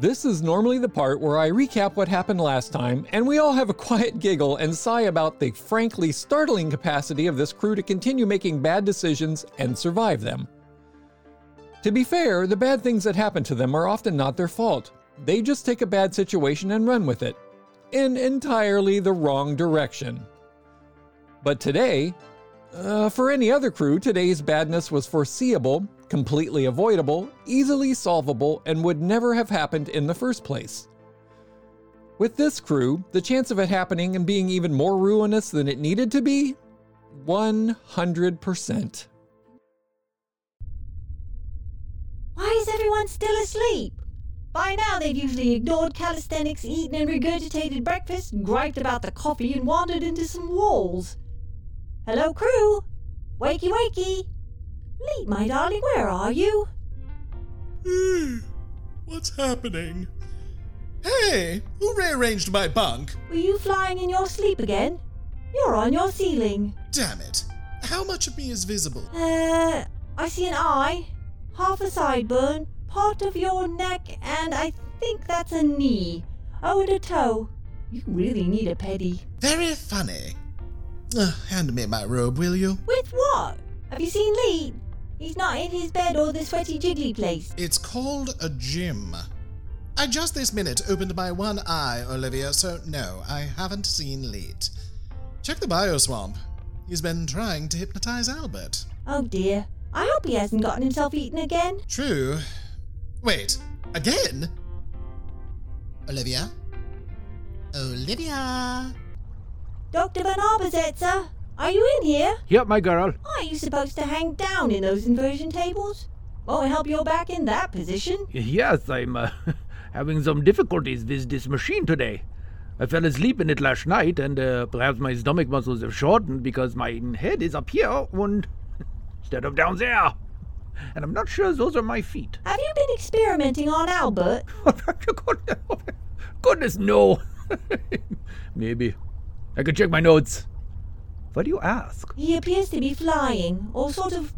This is normally the part where I recap what happened last time, and we all have a quiet giggle and sigh about the frankly startling capacity of this crew to continue making bad decisions and survive them. To be fair, the bad things that happen to them are often not their fault. They just take a bad situation and run with it, in entirely the wrong direction. But today, uh, for any other crew, today's badness was foreseeable completely avoidable, easily solvable, and would never have happened in the first place. With this crew, the chance of it happening and being even more ruinous than it needed to be? 100%. Why is everyone still asleep? By now they've usually ignored calisthenics, eaten and regurgitated breakfast, griped about the coffee, and wandered into some walls. Hello, crew! Wakey, wakey! Leet, my darling, where are you? What's happening? Hey, who rearranged my bunk? Were you flying in your sleep again? You're on your ceiling. Damn it. How much of me is visible? Uh, I see an eye, half a sideburn, part of your neck, and I think that's a knee. Oh, and a toe. You really need a pedi. Very funny. Uh, hand me my robe, will you? With what? Have you seen Leet? He's not in his bed or the sweaty jiggly place. It's called a gym. I just this minute opened my one eye, Olivia, so no, I haven't seen Leet. Check the bioswamp. He's been trying to hypnotize Albert. Oh dear. I hope he hasn't gotten himself eaten again. True. Wait, again? Olivia? Olivia? Dr. von Habersetzer, are you in here? Yep, my girl. Aren't you supposed to hang down in those inversion tables? Won't help you back in that position. Yes, I'm uh, having some difficulties with this machine today. I fell asleep in it last night, and uh, perhaps my stomach muscles have shortened because my head is up here and instead of down there. And I'm not sure those are my feet. Have you been experimenting on Albert? Goodness, no. Maybe. I could check my notes. Why do you ask? He appears to be flying, or sort of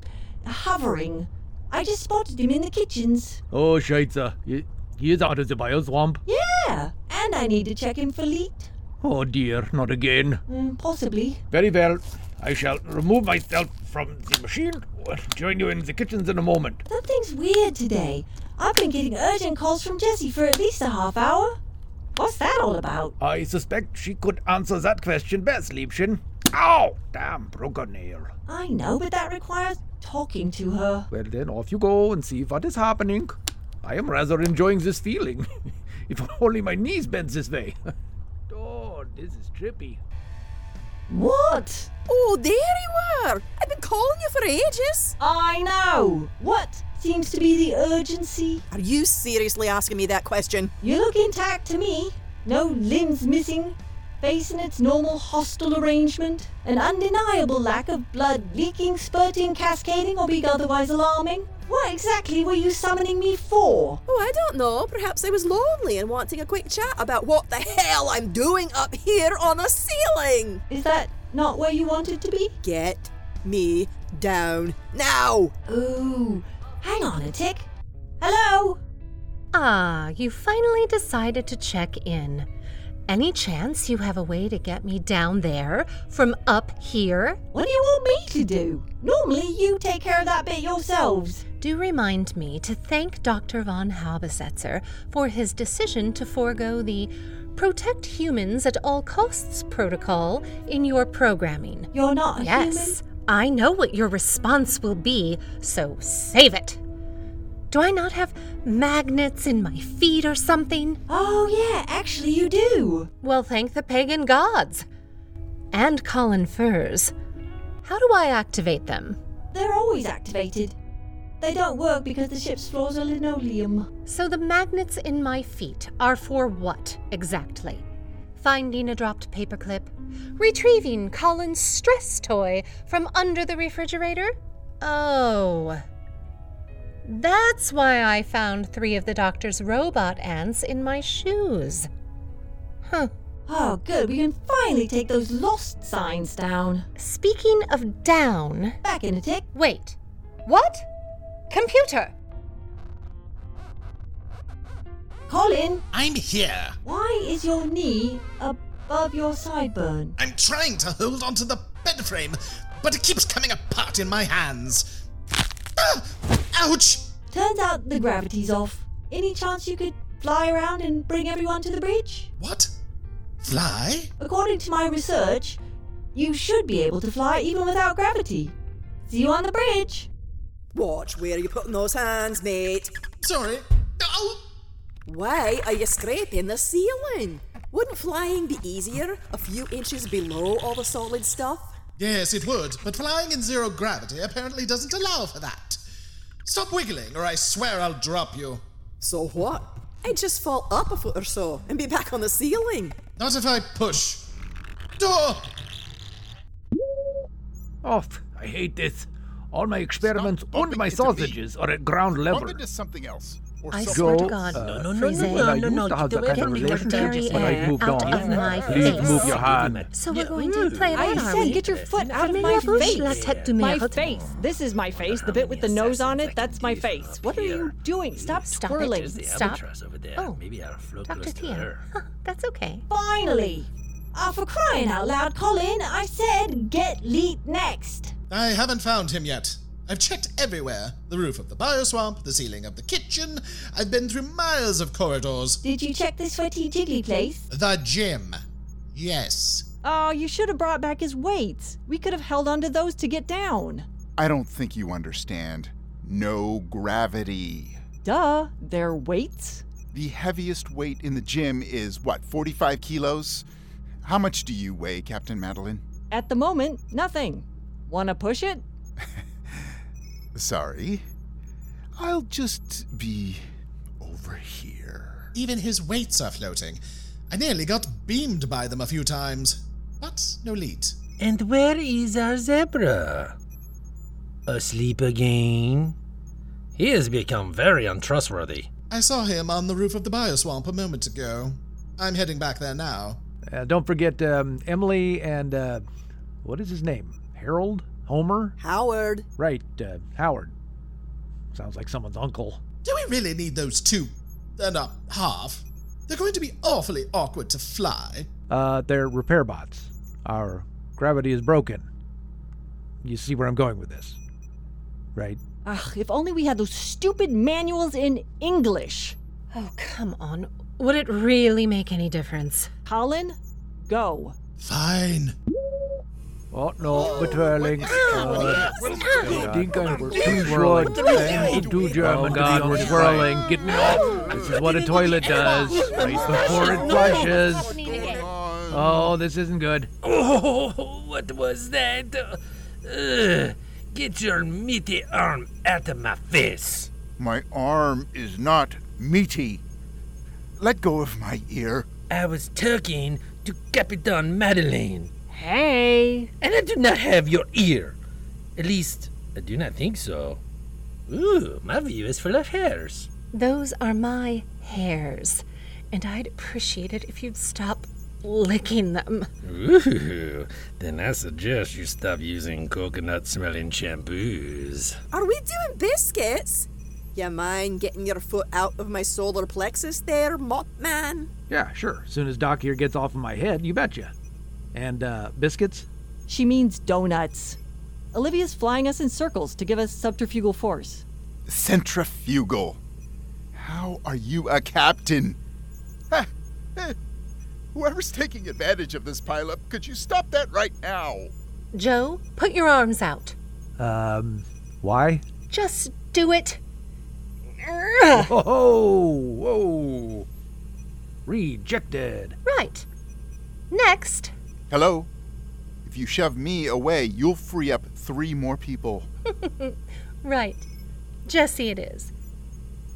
hovering. I just spotted him in the kitchens. Oh, Scheitzer. He, he is out of the bioswamp. Yeah, and I need to check him for Leet. Oh dear, not again. Mm, possibly. Very well. I shall remove myself from the machine. I'll join you in the kitchens in a moment. Something's weird today. I've been getting urgent calls from Jessie for at least a half hour. What's that all about? I suspect she could answer that question best, Liebchen. Ow! Damn, broke a nail. I know, but that requires talking to her. Well, then off you go and see what is happening. I am rather enjoying this feeling. if only my knees bent this way. oh, this is trippy. What? Oh, there you are! I've been calling you for ages! I know! What seems to be the urgency? Are you seriously asking me that question? You look intact to me. No limbs missing, face in its normal hostile arrangement, an undeniable lack of blood leaking, spurting, cascading, or being otherwise alarming. What exactly were you summoning me for? Oh, I don't know. Perhaps I was lonely and wanting a quick chat about what the hell I'm doing up here on a ceiling. Is that not where you wanted to be? Get me down now. Ooh, hang on a tick. Hello? Ah, you finally decided to check in. Any chance you have a way to get me down there from up here? What do you want me to do? Normally you take care of that bit yourselves. Do remind me to thank Dr. von Habersetzer for his decision to forego the protect humans at all costs protocol in your programming. You're not a yes, I know what your response will be, so save it. Do I not have magnets in my feet or something? Oh, yeah, actually, you do. Well, thank the pagan gods. And Colin Furs. How do I activate them? They're always activated. They don't work because the ship's floors are linoleum. So the magnets in my feet are for what exactly? Finding a dropped paperclip? Retrieving Colin's stress toy from under the refrigerator? Oh. That's why I found three of the doctor's robot ants in my shoes. Huh. Oh, good. We can finally take those lost signs down. Speaking of down. Back in a tick. Wait. What? Computer! Colin, I'm here. why is your knee above your sideburn? I'm trying to hold onto the bed frame, but it keeps coming apart in my hands. Ah! Ouch! Turns out the gravity's off. Any chance you could fly around and bring everyone to the bridge? What? Fly? According to my research, you should be able to fly even without gravity. See you on the bridge. Watch where you're putting those hands, mate. Sorry. Oh! Why are you scraping the ceiling? Wouldn't flying be easier a few inches below all the solid stuff? Yes, it would, but flying in zero gravity apparently doesn't allow for that. Stop wiggling, or I swear I'll drop you. So what? I'd just fall up a foot or so and be back on the ceiling. Not if I push. Door! Oh, I hate this. All my experiments Stop and my sausages are at ground level. Bump into something else. Or I something swear to God, uh, no, no, Frise, no, Well, I no, used no, to have you that do kind it. of Get your relationship, dairy but I've air moved out on. of my Please face. move your hand. So we're going to play I that, are said we? get your foot out of Familiar my bush, la face. tête du My merde. face. This is my face. The bit with the nose on it, that's my face. What are you doing? Stop Stop twirling. it. Stop. Oh, Dr. Tia. Huh, that's okay. Finally! Ah, for crying out loud, Colin, I said get Leet next. I haven't found him yet. I've checked everywhere the roof of the bioswamp, the ceiling of the kitchen. I've been through miles of corridors. Did you check the sweaty jiggly place? The gym. Yes. Oh, you should have brought back his weights. We could have held onto those to get down. I don't think you understand. No gravity. Duh, they're weights. The heaviest weight in the gym is what, 45 kilos? How much do you weigh, Captain Madeline? At the moment, nothing. Wanna push it? Sorry. I'll just be over here. Even his weights are floating. I nearly got beamed by them a few times. But no Leet. And where is our zebra? Asleep again? He has become very untrustworthy. I saw him on the roof of the bioswamp a moment ago. I'm heading back there now. Uh, don't forget um, Emily and uh, what is his name? Harold? Homer? Howard. Right, uh, Howard. Sounds like someone's uncle. Do we really need those two and a half? They're not half. They're going to be awfully awkward to fly. Uh, they're repair bots. Our gravity is broken. You see where I'm going with this, right? Ugh, if only we had those stupid manuals in English. Oh, come on. Would it really make any difference? Colin, go. Fine. Oh no, betwirling. Uh, I think I we're too short. And too German. Oh God, we're swirling. Get me off. This is what a toilet does. Right before it flushes. Oh, this isn't good. Oh, what was that? Ugh, get your meaty arm out of my face. My arm is not meaty. Let go of my ear. I was talking to Capitan Madeline, Hey. and I do not have your ear. At least, I do not think so. Ooh, my view is full of hairs. Those are my hairs, and I'd appreciate it if you'd stop licking them. Ooh, then I suggest you stop using coconut smelling shampoos. Are we doing biscuits? You mind getting your foot out of my solar plexus there, Mothman? Yeah, sure. Soon as Doc here gets off of my head, you betcha. And uh, biscuits? She means donuts. Olivia's flying us in circles to give us subterfugal force. Centrifugal. How are you a captain? Whoever's taking advantage of this pileup, could you stop that right now? Joe, put your arms out. Um, why? Just do it. Ugh. Oh, whoa. Rejected. Right. Next. Hello? If you shove me away, you'll free up three more people. Right. Jessie it is.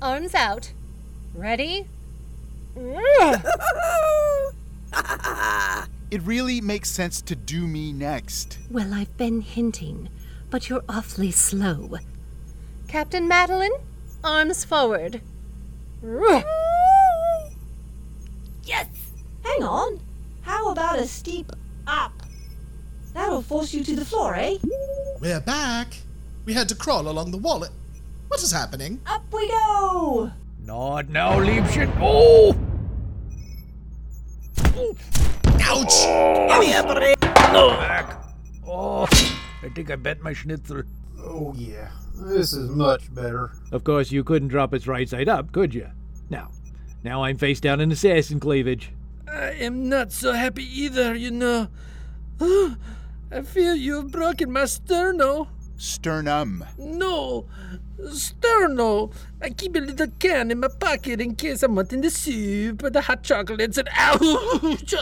Arms out. Ready? It really makes sense to do me next. Well, I've been hinting, but you're awfully slow. Captain Madeline, arms forward. Yes! Hang on. How about a steep up? That'll force you to the floor, eh? We're back. We had to crawl along the wall. What is happening? Up we go! Not now, Liebchen. Oh! Ouch! Give me a break. Back. Oh, I think I bent my schnitzel. Oh, yeah. This is much better. Of course, you couldn't drop us right side up, could you? Now, now I'm face down in assassin cleavage. I am not so happy either, you know. I feel you've broken my sterno. Sternum. No, sterno. I keep a little can in my pocket in case I'm wanting the soup or the hot chocolates and ouch!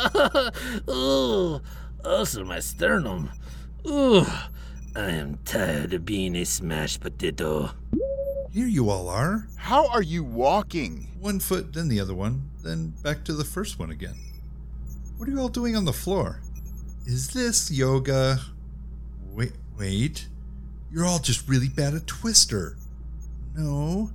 oh, also my sternum. Oh, I am tired of being a smashed potato. Here you all are. How are you walking? One foot, then the other one, then back to the first one again. What are you all doing on the floor? Is this yoga? Wait, wait. You're all just really bad at Twister. No.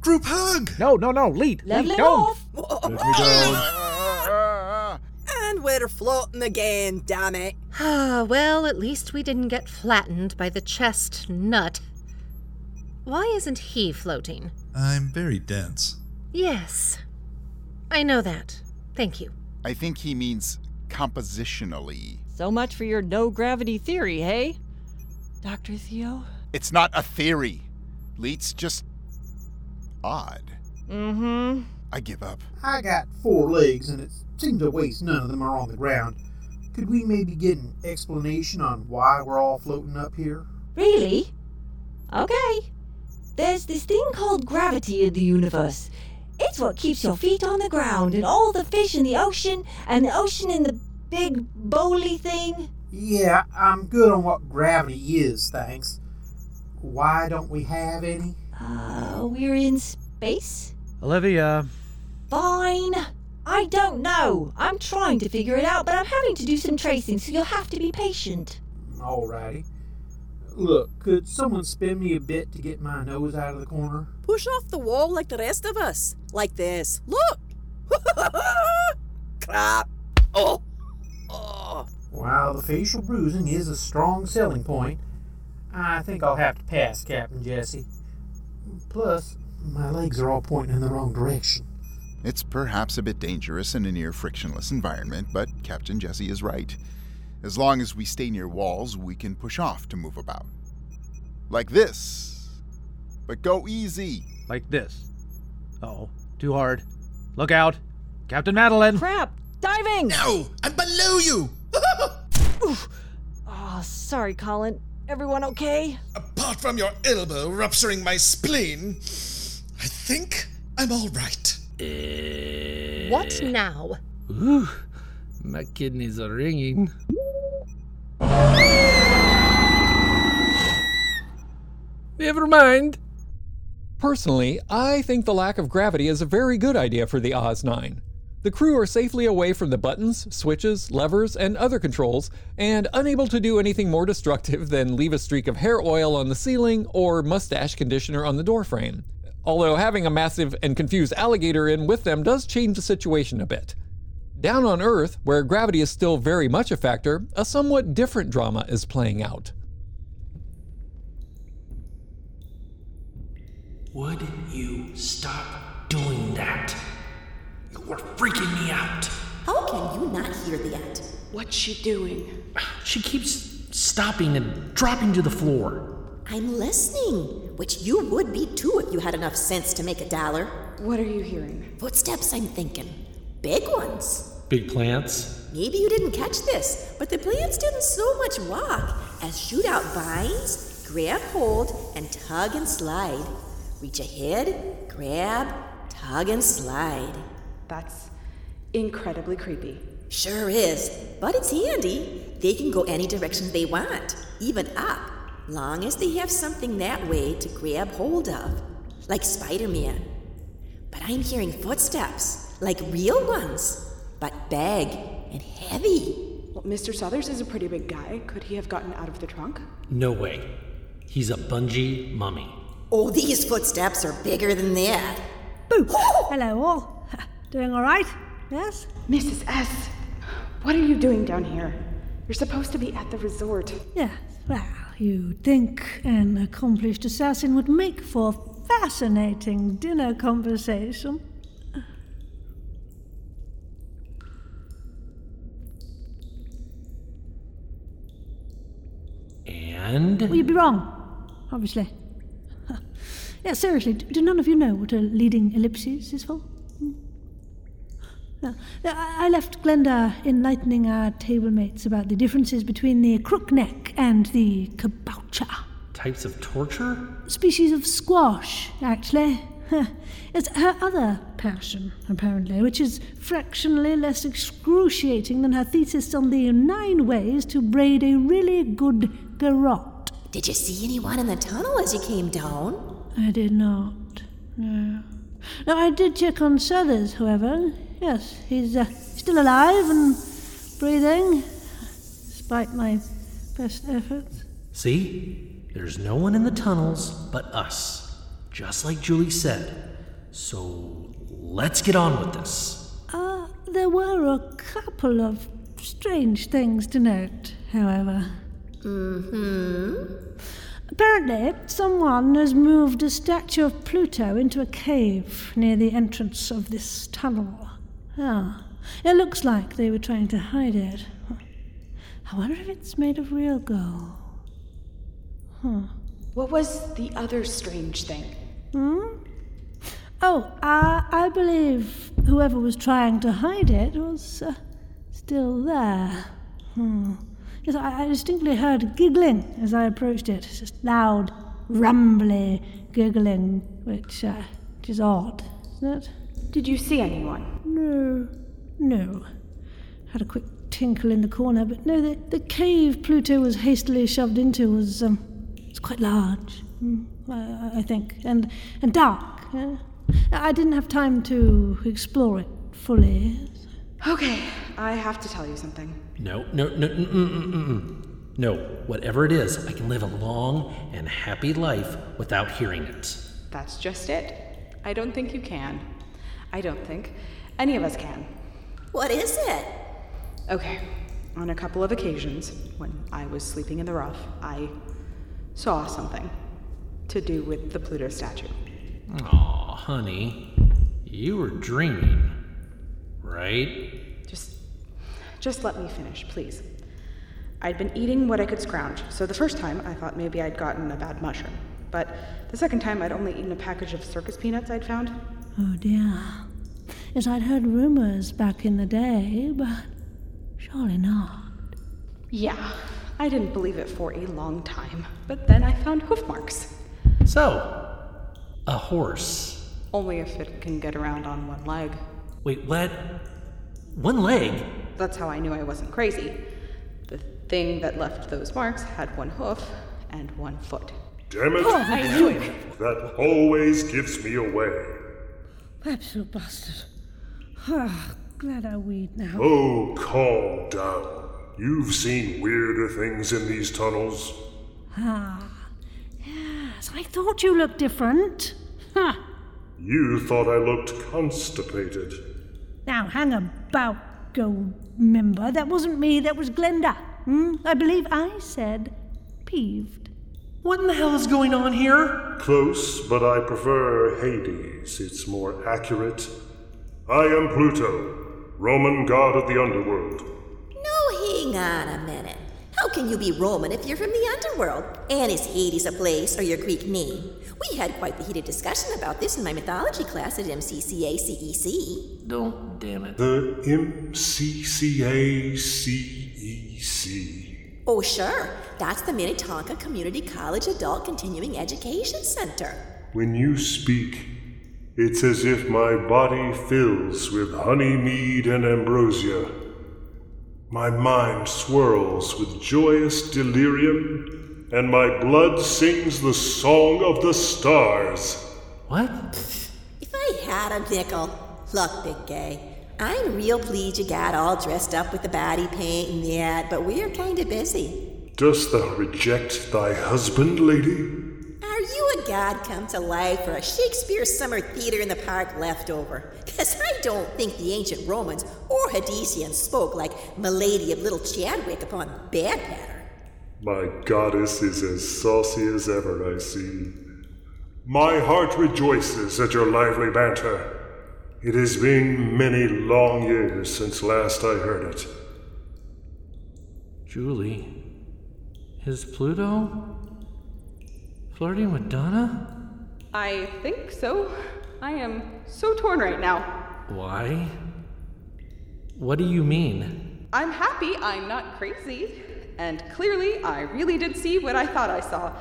Group hug! No, no, no, lead. Level lead, it don't. Let me go. And we're floating again, damn it. Ah, well, at least we didn't get flattened by the chest nut. Why isn't he floating? I'm very dense. Yes. I know that. Thank you. I think he means compositionally. So much for your no gravity theory, hey? Dr. Theo? It's not a theory. Leet's just odd. Mm hmm. I give up. I got four legs, and it seems a waste none of them are on the ground. Could we maybe get an explanation on why we're all floating up here? Really? Okay. There's this thing called gravity in the universe. It's what keeps your feet on the ground and all the fish in the ocean and the ocean in the big bowly thing. Yeah, I'm good on what gravity is, thanks. Why don't we have any? Uh, we're in space? Olivia, Fine. I don't know. I'm trying to figure it out, but I'm having to do some tracing, so you'll have to be patient. Alrighty. Look, could someone spin me a bit to get my nose out of the corner? Push off the wall like the rest of us. Like this. Look! Crap! Oh! Oh! While the facial bruising is a strong selling point, I think I'll have to pass, Captain Jessie. Plus, my legs are all pointing in the wrong direction. It's perhaps a bit dangerous in a near frictionless environment, but Captain Jessie is right. As long as we stay near walls, we can push off to move about. Like this. But go easy. like this. Oh, too hard. Look out. Captain Madeline. Crap! Diving! No! I'm below you! Oh, sorry, Colin. Everyone okay? Apart from your elbow rupturing my spleen, I think I'm all right. What now? Ooh, my kidneys are ringing. Never mind. Personally, I think the lack of gravity is a very good idea for the Oz 9. The crew are safely away from the buttons, switches, levers, and other controls, and unable to do anything more destructive than leave a streak of hair oil on the ceiling or mustache conditioner on the doorframe. Although having a massive and confused alligator in with them does change the situation a bit. Down on Earth, where gravity is still very much a factor, a somewhat different drama is playing out. Would you stop doing that? You are freaking me out. How can you not hear that? What's she doing? She keeps stopping and dropping to the floor. I'm listening, which you would be too if you had enough sense to make a dollar. What are you hearing? Footsteps, I'm thinking. Big ones. Big plants. Maybe you didn't catch this, but the plants didn't so much walk as shoot out vines, grab hold, and tug and slide. Reach ahead, grab, tug, and slide. That's incredibly creepy. Sure is, but it's handy. They can go any direction they want, even up. long as they have something that way to grab hold of, like Spider Man. But I'm hearing footsteps, like real ones, but big and heavy. Well, Mr. Southers is a pretty big guy. Could he have gotten out of the trunk? No way. He's a bungee mummy. Oh, these footsteps are bigger than that. Boo! Oh! Hello, all. Doing all right? Yes? Mrs. S., what are you doing down here? You're supposed to be at the resort. Yes. Well, you'd think an accomplished assassin would make for fascinating dinner conversation. And? Well, you'd be wrong, obviously. Yeah, seriously, do, do none of you know what a leading ellipsis is for? Hmm? No. I I left Glenda enlightening our table mates about the differences between the crook neck and the kabocha. Types of torture? Species of squash, actually. It's her other passion, apparently, which is fractionally less excruciating than her thesis on the nine ways to braid a really good garrote. Did you see anyone in the tunnel as you came down? I did not. No. No, I did check on Southers, however. Yes, he's uh, still alive and breathing, despite my best efforts. See? There's no one in the tunnels but us. Just like Julie said. So let's get on with this. Uh, there were a couple of strange things to note, however. Mm-hmm. Apparently, someone has moved a statue of Pluto into a cave near the entrance of this tunnel. Ah, it looks like they were trying to hide it. I wonder if it's made of real gold. Huh. What was the other strange thing? Hmm? Oh, uh, I believe whoever was trying to hide it was uh, still there. Hmm. Yes, I, I distinctly heard giggling as I approached it. It's just loud, rumbly giggling, which, uh, which is odd, isn't it? Did you see anyone? No, no. Had a quick tinkle in the corner, but no, the, the cave Pluto was hastily shoved into was um, was quite large, mm, I, I think, and and dark. yeah. I didn't have time to explore it fully. Okay, I have to tell you something. No, no, no, mm, mm, mm, mm, mm. No, whatever it is, I can live a long and happy life without hearing it. That's just it. I don't think you can. I don't think any of us can. What is it? Okay, on a couple of occasions, when I was sleeping in the rough, I saw something to do with the Pluto statue. Aw, honey, you were dreaming, right? Just just let me finish, please. I'd been eating what I could scrounge, so the first time I thought maybe I'd gotten a bad mushroom. But the second time I'd only eaten a package of circus peanuts I'd found. Oh dear. Yes, I'd heard rumors back in the day, but surely not. Yeah, I didn't believe it for a long time, but then I found hoof marks. So, a horse. Only if it can get around on one leg. Wait, what? One leg? That's how I knew I wasn't crazy. The thing that left those marks had one hoof and one foot. Damn it! Oh, I knew it. That always gives me away. Absolute bastard. Ah, glad I weed now. Oh, calm down. You've seen weirder things in these tunnels. Ah, yes, I thought you looked different. Ha! You thought I looked constipated. Now, hang about, gold member. That wasn't me, that was Glenda. Hmm? I believe I said peeved. What in the hell is going on here? Close, but I prefer Hades. It's more accurate. I am Pluto, Roman god of the underworld. No, hang on a minute. How can you be Roman if you're from the underworld? And is Hades a place or your Greek name? We had quite the heated discussion about this in my mythology class at MCCACEC. Don't damn it. The MCCACEC. Oh, sure. That's the Minnetonka Community College Adult Continuing Education Center. When you speak, it's as if my body fills with honey mead and ambrosia. My mind swirls with joyous delirium, and my blood sings the song of the stars. What? If I had a nickel. Look, big gay. I'm real pleased you got all dressed up with the body paint and that, but we're kinda busy. Dost thou reject thy husband, lady? Are you a god come to life or a Shakespeare summer theater in the park leftover? Because I don't think the ancient Romans or Hadesians spoke like M'Lady of Little Chadwick upon Bad Patter. My goddess is as saucy as ever, I see. My heart rejoices at your lively banter. It has been many long years since last I heard it. Julie, is Pluto flirting with Donna? I think so. I am so torn right now. Why? What do you mean? I'm happy I'm not crazy. And clearly, I really did see what I thought I saw.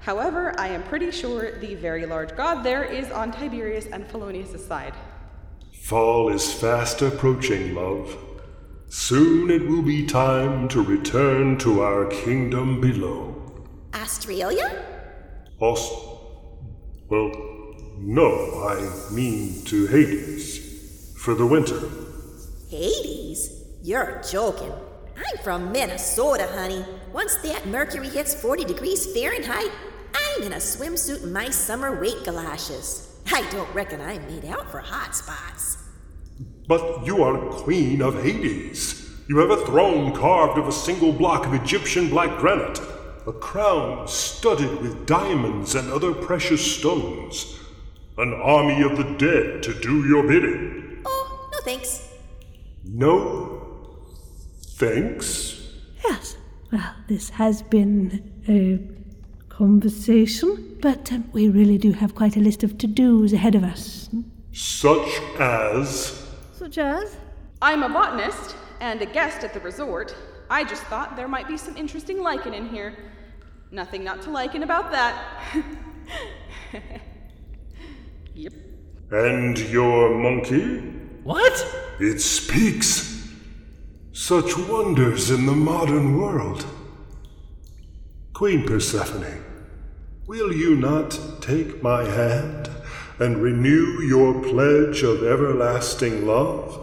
However, I am pretty sure the very large god there is on Tiberius and Felonius' side. Fall is fast approaching, love. Soon it will be time to return to our kingdom below. Australia? Aust. Well, no, I mean to Hades. For the winter. Hades? You're joking. I'm from Minnesota, honey. Once that mercury hits 40 degrees Fahrenheit, I'm in a swimsuit and my summer weight galoshes. I don't reckon I'm made out for hot spots. But you are queen of Hades. You have a throne carved of a single block of Egyptian black granite, a crown studded with diamonds and other precious stones, an army of the dead to do your bidding. No thanks. No thanks? Yes. Well, this has been a conversation, but um, we really do have quite a list of to dos ahead of us. Such as. Such as? I'm a botanist and a guest at the resort. I just thought there might be some interesting lichen in here. Nothing not to liken about that. yep. And your monkey? What? It speaks. Such wonders in the modern world. Queen Persephone, will you not take my hand and renew your pledge of everlasting love?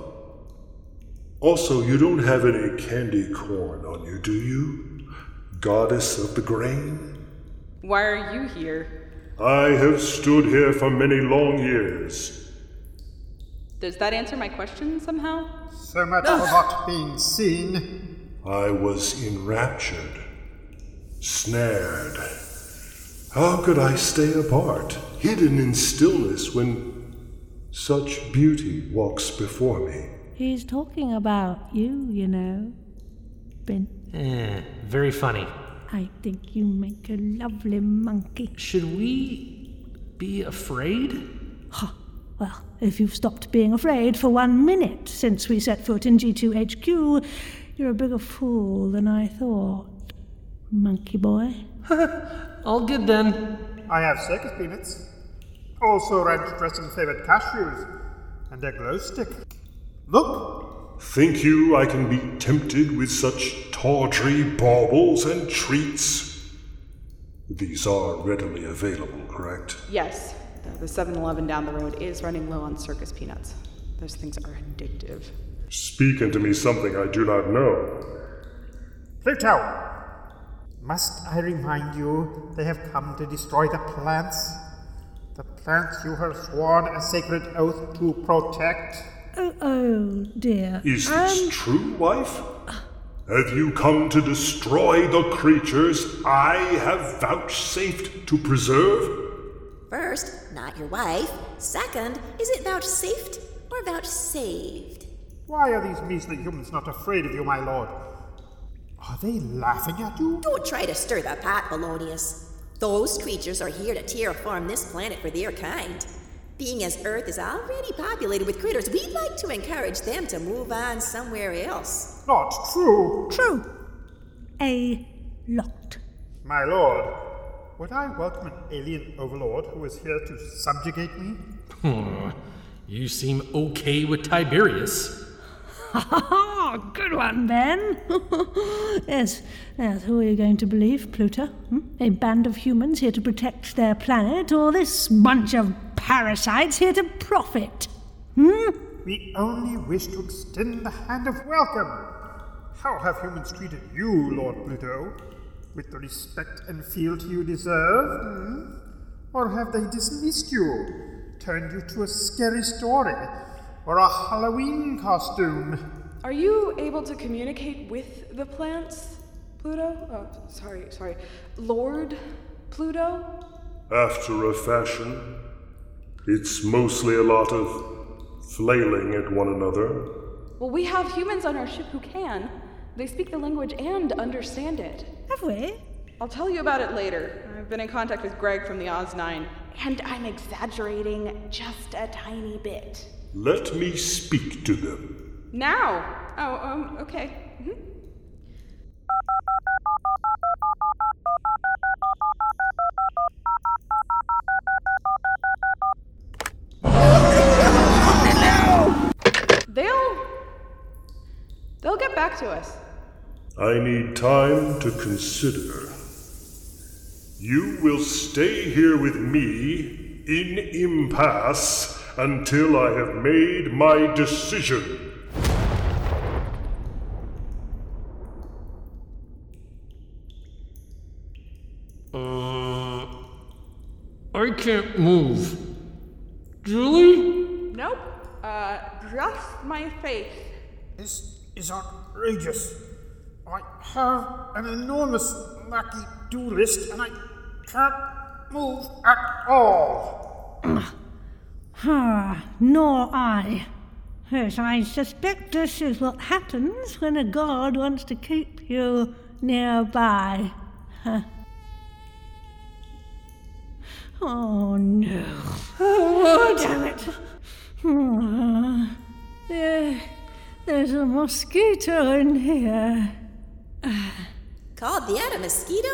Also, you don't have any candy corn on you, do you? Goddess of the grain? Why are you here? I have stood here for many long years. Does that answer my question somehow? So much for not being seen. I was enraptured, snared. How could I stay apart, hidden in stillness, when such beauty walks before me? He's talking about you, you know. Ben, Eh, very funny. I think you make a lovely monkey. Should we be afraid? Ha! Well, if you've stopped being afraid for one minute since we set foot in G2HQ, you're a bigger fool than I thought. Monkey boy. All good then. I have circus peanuts. Also ranch dressing flavored cashews. And a glow stick. Look! Think you I can be tempted with such tawdry baubles and treats? These are readily available, correct? Yes, the 7 Eleven down the road is running low on circus peanuts. Those things are addictive. Speak into me something I do not know. Pluto! Must I remind you they have come to destroy the plants? The plants you have sworn a sacred oath to protect? Oh, oh dear. Is this Um, true, wife? Have you come to destroy the creatures I have vouchsafed to preserve? First, not your wife. Second, is it vouchsafed or vouchsaved? Why are these measly humans not afraid of you, my lord? Are they laughing at you? Don't try to stir the pot, Polonius. Those creatures are here to terraform this planet for their kind. Being as Earth is already populated with critters, we'd like to encourage them to move on somewhere else. Not true. True. A lot. My lord, would I welcome an alien overlord who is here to subjugate me? Hmm. You seem okay with Tiberius. Ha ha ha! Good one, Ben. yes, yes, who are you going to believe, Pluto? Hmm? A band of humans here to protect their planet, or this bunch of parasites here to profit? Hmm? We only wish to extend the hand of welcome. How have humans treated you, Lord Pluto? With the respect and fealty you deserve? Hmm? Or have they dismissed you, turned you to a scary story, or a Halloween costume? Are you able to communicate with the plants, Pluto? Oh, sorry, sorry. Lord Pluto? After a fashion, it's mostly a lot of flailing at one another. Well, we have humans on our ship who can. They speak the language and understand it. Have we? I'll tell you about it later. I've been in contact with Greg from the Oz 9, and I'm exaggerating just a tiny bit. Let me speak to them. Now! Oh, um, okay. Mhm. They'll. They'll get back to us. I need time to consider. You will stay here with me in impasse until I have made my decision. Uh, I can't move. Julie? Nope. Uh, just my face. This is outrageous. I have an enormous lucky do list and I can't move at all. Ah, nor I. Yes, I suspect this is what happens when a god wants to keep you nearby. Huh. Oh no. Oh, Damn it. Ah, there, there's a mosquito in here. Call that a mosquito?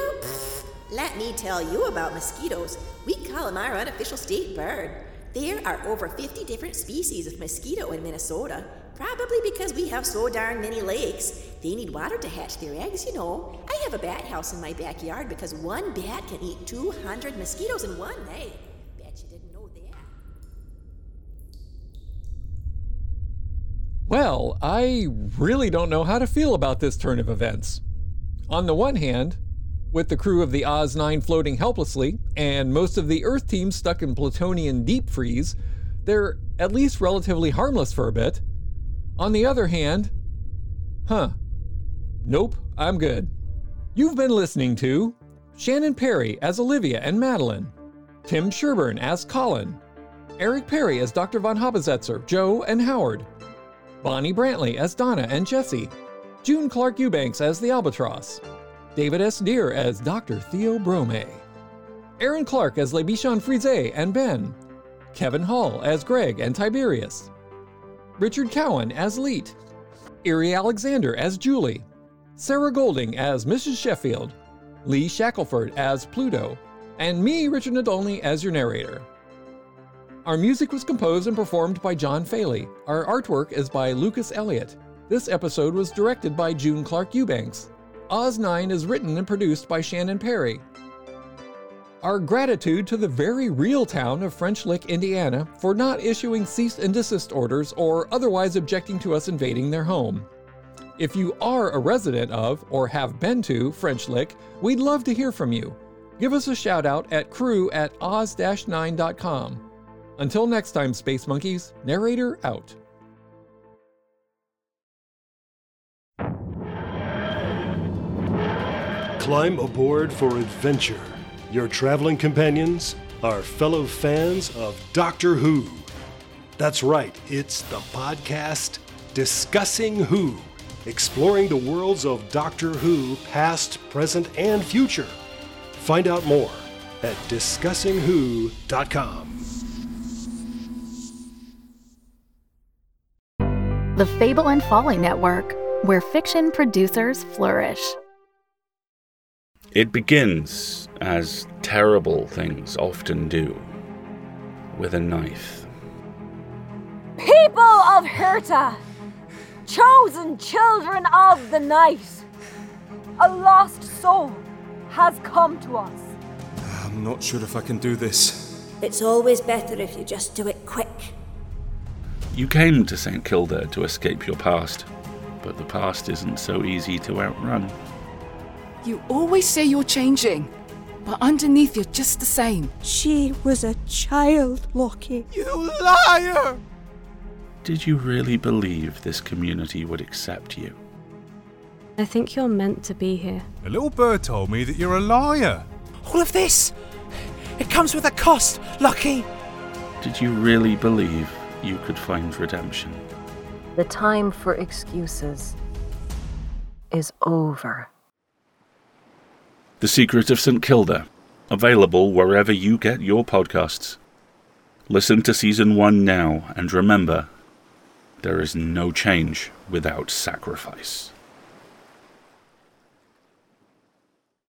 Let me tell you about mosquitoes. We call them our unofficial state bird. There are over 50 different species of mosquito in Minnesota, probably because we have so darn many lakes. They need water to hatch their eggs, you know. I have a bat house in my backyard because one bat can eat 200 mosquitoes in one night. Bet you didn't know that. Well, I really don't know how to feel about this turn of events. On the one hand, with the crew of the Oz 9 floating helplessly, and most of the Earth team stuck in Plutonian deep freeze, they're at least relatively harmless for a bit. On the other hand, huh. Nope, I'm good. You've been listening to Shannon Perry as Olivia and Madeline, Tim Sherburn as Colin, Eric Perry as Dr. Von Habersetzer, Joe and Howard, Bonnie Brantley as Donna and Jessie, June Clark Eubanks as the Albatros, David S. Dear as Dr. Theo Bromae, Aaron Clark as le Bichon Frise and Ben, Kevin Hall as Greg and Tiberius, Richard Cowen as Leet, Iri Alexander as Julie, Sarah Golding as Mrs. Sheffield, Lee Shackleford as Pluto, and me, Richard Nadolny, as your narrator. Our music was composed and performed by John Faley. Our artwork is by Lucas Elliott. This episode was directed by June Clark Eubanks. Oz 9 is written and produced by Shannon Perry. Our gratitude to the very real town of French Lick, Indiana, for not issuing cease and desist orders or otherwise objecting to us invading their home. If you are a resident of or have been to French Lick, we'd love to hear from you. Give us a shout out at crew at oz-9.com. Until next time, Space Monkeys, narrator out. Climb aboard for adventure. Your traveling companions are fellow fans of Doctor Who. That's right, it's the podcast Discussing Who, exploring the worlds of Doctor Who, past, present, and future. Find out more at discussingwho.com. The Fable and Folly Network, where fiction producers flourish. It begins, as terrible things often do, with a knife. People of Herta! chosen children of the night. A lost soul has come to us. I'm not sure if I can do this. It's always better if you just do it quick. You came to St. Kilda to escape your past, but the past isn't so easy to outrun. You always say you're changing, but underneath you're just the same. She was a child, Lockie. You liar! Did you really believe this community would accept you? I think you're meant to be here. A little bird told me that you're a liar. All of this, it comes with a cost, Lucky. Did you really believe you could find redemption? The time for excuses is over. The Secret of St. Kilda, available wherever you get your podcasts. Listen to season one now and remember there is no change without sacrifice.